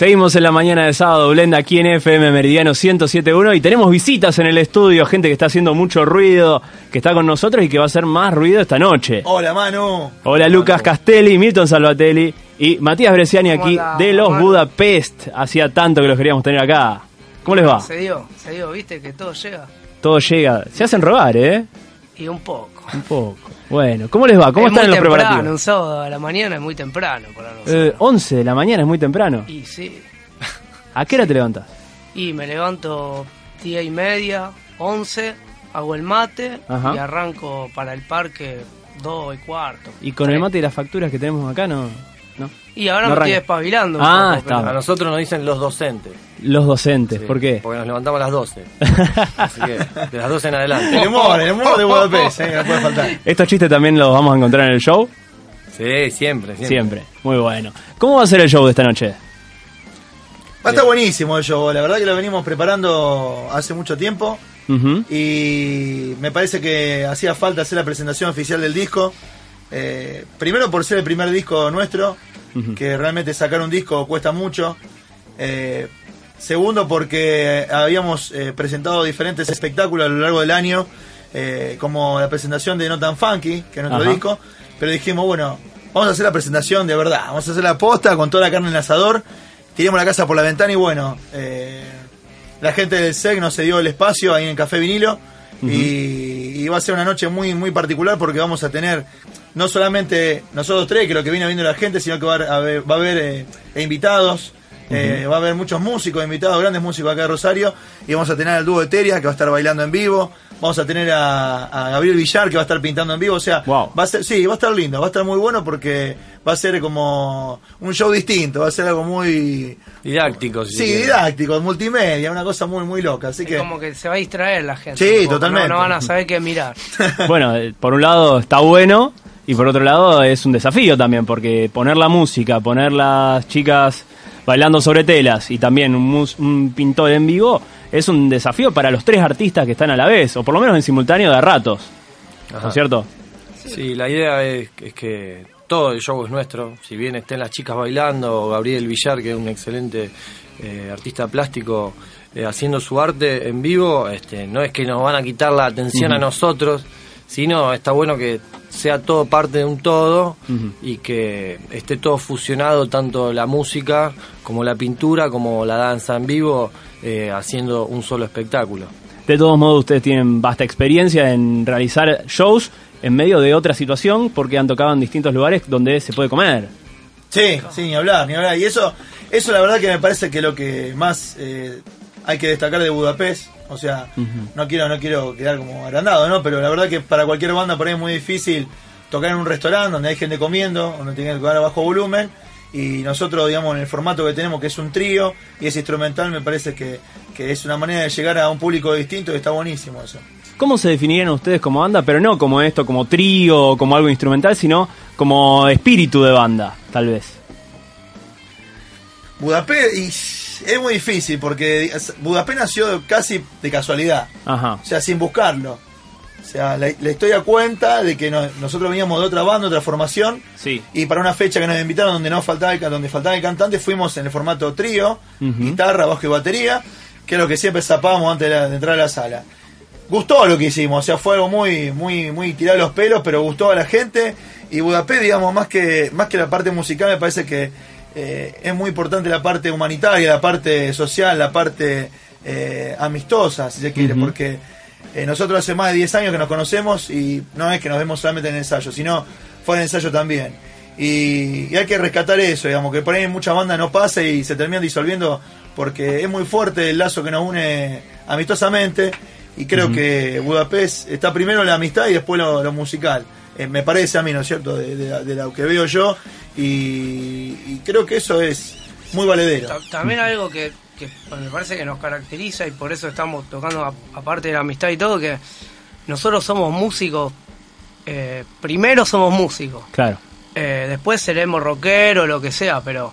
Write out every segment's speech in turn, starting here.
Seguimos en la mañana de sábado, Blenda, aquí en FM Meridiano 107.1 y tenemos visitas en el estudio, gente que está haciendo mucho ruido, que está con nosotros y que va a hacer más ruido esta noche. Hola, Manu. Hola Lucas Castelli, Milton Salvatelli y Matías Bresciani aquí ¿Cómo de los? Budapest. Hacía tanto que los queríamos tener acá. ¿Cómo les va? Se dio, se dio, viste que todo llega. Todo llega. Se hacen robar, ¿eh? Y un poco. Un poco. Bueno, ¿cómo les va? ¿Cómo es están muy los temprano, preparativos? un sábado a la mañana es muy temprano para nosotros. Eh, 11 de la mañana es muy temprano. Y sí. ¿A qué hora te levantas? Y me levanto día y media, 11, hago el mate Ajá. y arranco para el parque dos y cuarto. Y con el mate y las facturas que tenemos acá, ¿no? Y ahora No me estoy despabilando. Ah, poco, está. A nosotros nos dicen los docentes. Los docentes, Sí, ¿por qué? Porque nos levantamos a las 12. Así que de las 12 en adelante. El humor, el humor de Budapest, eh, que no puede faltar. Estos chistes también los vamos a encontrar en el show. Sí, siempre, siempre. Siempre. Muy bueno. ¿Cómo va a ser el show de esta noche? Va a estar buenísimo el show, la verdad que lo venimos preparando hace mucho tiempo y me parece que hacía falta hacer la presentación oficial del disco. Eh, primero por ser el primer disco nuestro, Que realmente sacar un disco cuesta mucho. Eh, segundo porque habíamos eh, presentado diferentes espectáculos a lo largo del año, eh, como la presentación de No Tan Funky, que es nuestro Ajá. disco, pero dijimos, bueno, vamos a hacer la presentación de verdad, vamos a hacer la posta con toda la carne en el asador, tiramos la casa por la ventana y bueno, eh, la gente del SEC nos cedió el espacio ahí en el Café Vinilo y, y va a ser una noche muy muy particular porque vamos a tener no solamente nosotros tres, que lo que viene viendo la gente, sino que va a haber, va a haber eh, invitados, eh, va a haber muchos músicos, invitados, grandes músicos acá de Rosario, y vamos a tener al dúo de Teria, que va a estar bailando en vivo, vamos a tener a, a Gabriel Villar, que va a estar pintando en vivo, o sea, Wow. va a ser, sí, va a estar lindo, va a estar muy bueno porque va a ser como un show distinto, va a ser algo muy... Didáctico, si Sí, quiere. didáctico, multimedia, una cosa muy, muy loca, así Es que... como que se va a distraer la gente. Sí, poco, totalmente. No, no van a saber qué mirar. Bueno, eh, por un lado está bueno y por otro lado es un desafío también, porque poner la música, poner las chicas bailando sobre telas y también un, mus- un pintor en vivo es un desafío para los tres artistas que están a la vez, o por lo menos en simultáneo de ratos. ¿No es cierto? Sí, la idea es, es que todo el show es nuestro. Si bien estén las chicas bailando, o Gabriel Villar, que es un excelente eh, artista plástico, eh, haciendo su arte en vivo, este, no es que nos van a quitar la atención a nosotros, sino está bueno que sea todo parte de un todo y que esté todo fusionado, tanto la música como la pintura, como la danza en vivo, eh, haciendo un solo espectáculo. De todos modos, ustedes tienen vasta experiencia en realizar shows en medio de otra situación porque han tocado en distintos lugares donde se puede comer. Sí, sí, ni hablar, ni hablar. Y eso, eso la verdad que me parece que lo que más eh, hay que destacar de Budapest, o sea, no quiero, no quiero quedar como agrandado, ¿no? Pero la verdad que para cualquier banda por ahí es muy difícil tocar en un restaurante donde hay gente comiendo, donde tiene que tocar a bajo volumen. Y nosotros, digamos, en el formato que tenemos, que es un trío y es instrumental, me parece que, que es una manera de llegar a un público distinto y está buenísimo eso. ¿Cómo se definirían ustedes como banda? Pero no como esto, como trío como algo instrumental, sino como espíritu de banda, tal vez. Budapest, y es muy difícil porque Budapest nació casi de casualidad. Ajá. O sea, sin buscarlo. O sea, la, la historia cuenta de que no- nosotros veníamos de otra banda, otra formación, Sí. y para una fecha que nos invitaron donde no faltaba el, donde faltaba el cantante, fuimos en el formato trío, guitarra, bajo y batería, que es lo que siempre zapábamos antes de, la- de entrar a la sala. Gustó lo que hicimos, o sea, fue algo muy, muy, muy tirado los pelos, pero gustó a la gente. Y Budapest, digamos, más que, más que la parte musical, me parece que eh, es muy importante la parte humanitaria, la parte social, la parte eh, amistosa, si se quiere, porque eh, nosotros hace más de 10 años que nos conocemos y no es que nos vemos solamente en el ensayo, sino fuera de ensayo también. Y, y hay que rescatar eso, digamos, que por ahí en muchas bandas no pasa y se terminan disolviendo porque es muy fuerte el lazo que nos une amistosamente y creo que Budapest está primero la amistad y después lo, lo musical. Eh, me parece a mí, ¿no es cierto?, de, de- de lo que veo yo y, y creo que eso es muy valedero. Ta- También algo que, que me parece que nos caracteriza y por eso estamos tocando, aparte de la amistad y todo, que nosotros somos músicos, eh, primero somos músicos, Claro. eh, después seremos rockeros, lo que sea, pero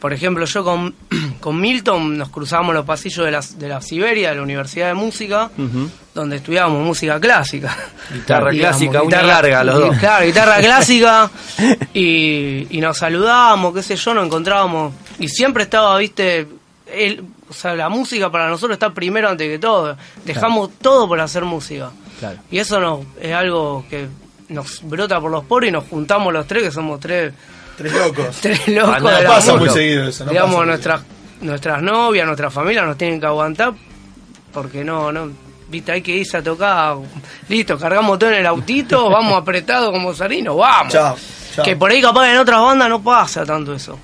por ejemplo yo con, con Milton nos cruzábamos los pasillos de la, de la Siberia, de la Universidad de Música, donde estudiábamos música clásica. Guitarra Digamos, clásica, guitarra- larga, los dos. Claro, guitarra clásica. Y, y nos saludábamos, qué sé yo, nos encontrábamos. Y siempre estaba, viste, el, o sea, la música para nosotros está primero antes que todo. Dejamos todo por hacer música. Claro. Y eso nos, es algo que nos brota por los poros y nos juntamos los tres, que somos tres, Tres locos. tres locos. Ah, no, de pasa muy seguido eso. No Digamos, nuestras, nuestras novias, nuestras familias nos tienen que aguantar porque no, no, viste, hay que irse a tocar. Listo, cargamos todo en el autito, vamos apretados como sarinos, vamos. Chao, chao. Que por ahí capaz en otras bandas no pasa tanto eso.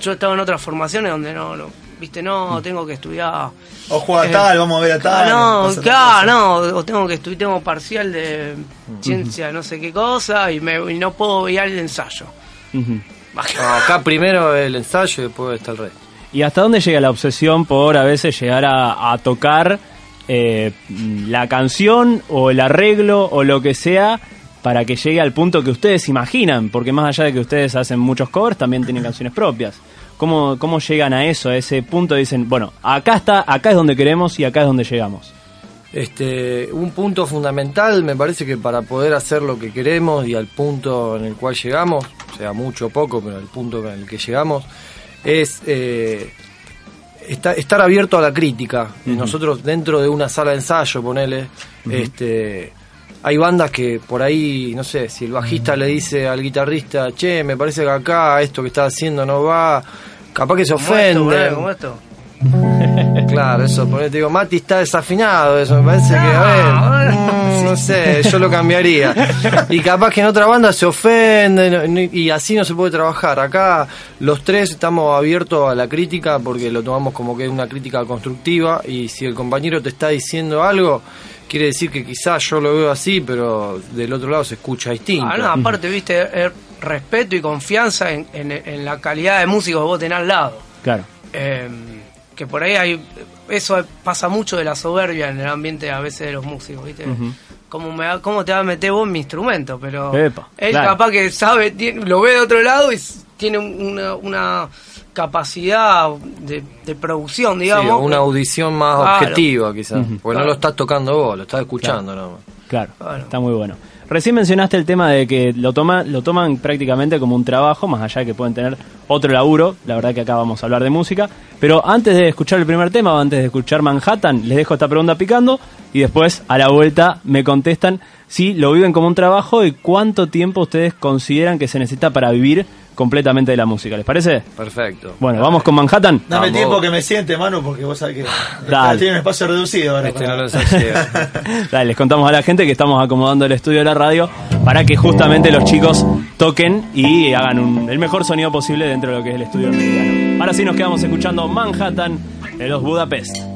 Yo he estado en otras formaciones donde no, no viste, no, tengo que estudiar. O juega Eh, tal, vamos a ver a tal. no, tal claro, no, o tengo que estudiar, tengo parcial de ciencia, no sé qué cosa, y, me, y no puedo ir al ensayo. No, acá primero el ensayo y después está el resto. ¿Y hasta dónde llega la obsesión por a veces llegar a, tocar eh, la canción o el arreglo o lo que sea para que llegue al punto que ustedes imaginan? Porque más allá de que ustedes hacen muchos covers, también tienen canciones propias. ¿Cómo, cómo llegan a eso, a ese punto? Dicen, bueno, acá está, acá es donde queremos y acá es donde llegamos. Este, un punto fundamental, me parece que para poder hacer lo que queremos y al punto en el cual llegamos, sea mucho o poco, pero el punto en el que llegamos, es eh, esta- estar abierto a la crítica. Y Nosotros dentro de una sala de ensayo, ponele, este, hay bandas que por ahí, no sé, si el bajista le dice al guitarrista, che, me parece que acá esto que está haciendo no va, capaz que se ofende. boludo, como esto. Claro, eso, ponete, digo, Mati está desafinado, eso me parece que, a ver, no sé, yo lo cambiaría. Y capaz que en otra banda se ofende no- no- y así no se puede trabajar. Acá los tres estamos abiertos a la crítica porque lo tomamos como que es una crítica constructiva y si el compañero te está diciendo algo, quiere decir que quizás yo lo veo así, pero del otro lado se escucha distinto. Ah, no, aparte, viste, es respeto y confianza en, en- en la calidad de músico que vos tenés al lado. Claro. Eh, que por ahí hay. Eso pasa mucho de la soberbia en el ambiente a veces de los músicos, ¿viste? ¿Cómo, me va- ¿Cómo te va a meter vos en mi instrumento? Pero Epa, él claro. capaz que sabe, tiene- lo ve de otro lado y tiene una, una capacidad de, de producción, Sí, digamos. una audición más Claro. objetiva quizás, porque no lo estás tocando vos, lo estás escuchando nomás. Claro, está muy bueno. Recién mencionaste el tema de que lo, toma, lo toman prácticamente como un trabajo, más allá de que pueden tener otro laburo. La verdad que acá vamos a hablar de música. Pero antes de escuchar el primer tema o antes de escuchar Manhattan, les dejo esta pregunta picando y después a la vuelta me contestan si lo viven como un trabajo y cuánto tiempo ustedes consideran que se necesita para vivir completamente de la música. ¿Les parece? Perfecto. Bueno, vamos con Manhattan. Dame Vamos. tiempo que me siente, Manu, porque vos sabés que Dale. tiene un espacio reducido ahora. Este para- no lo. Dale, les contamos a la gente que estamos acomodando el estudio de la radio para que justamente los chicos toquen y hagan un- el mejor sonido posible dentro de lo que es el estudio meridiano. Ahora sí nos quedamos escuchando Manhattan de los Budapest.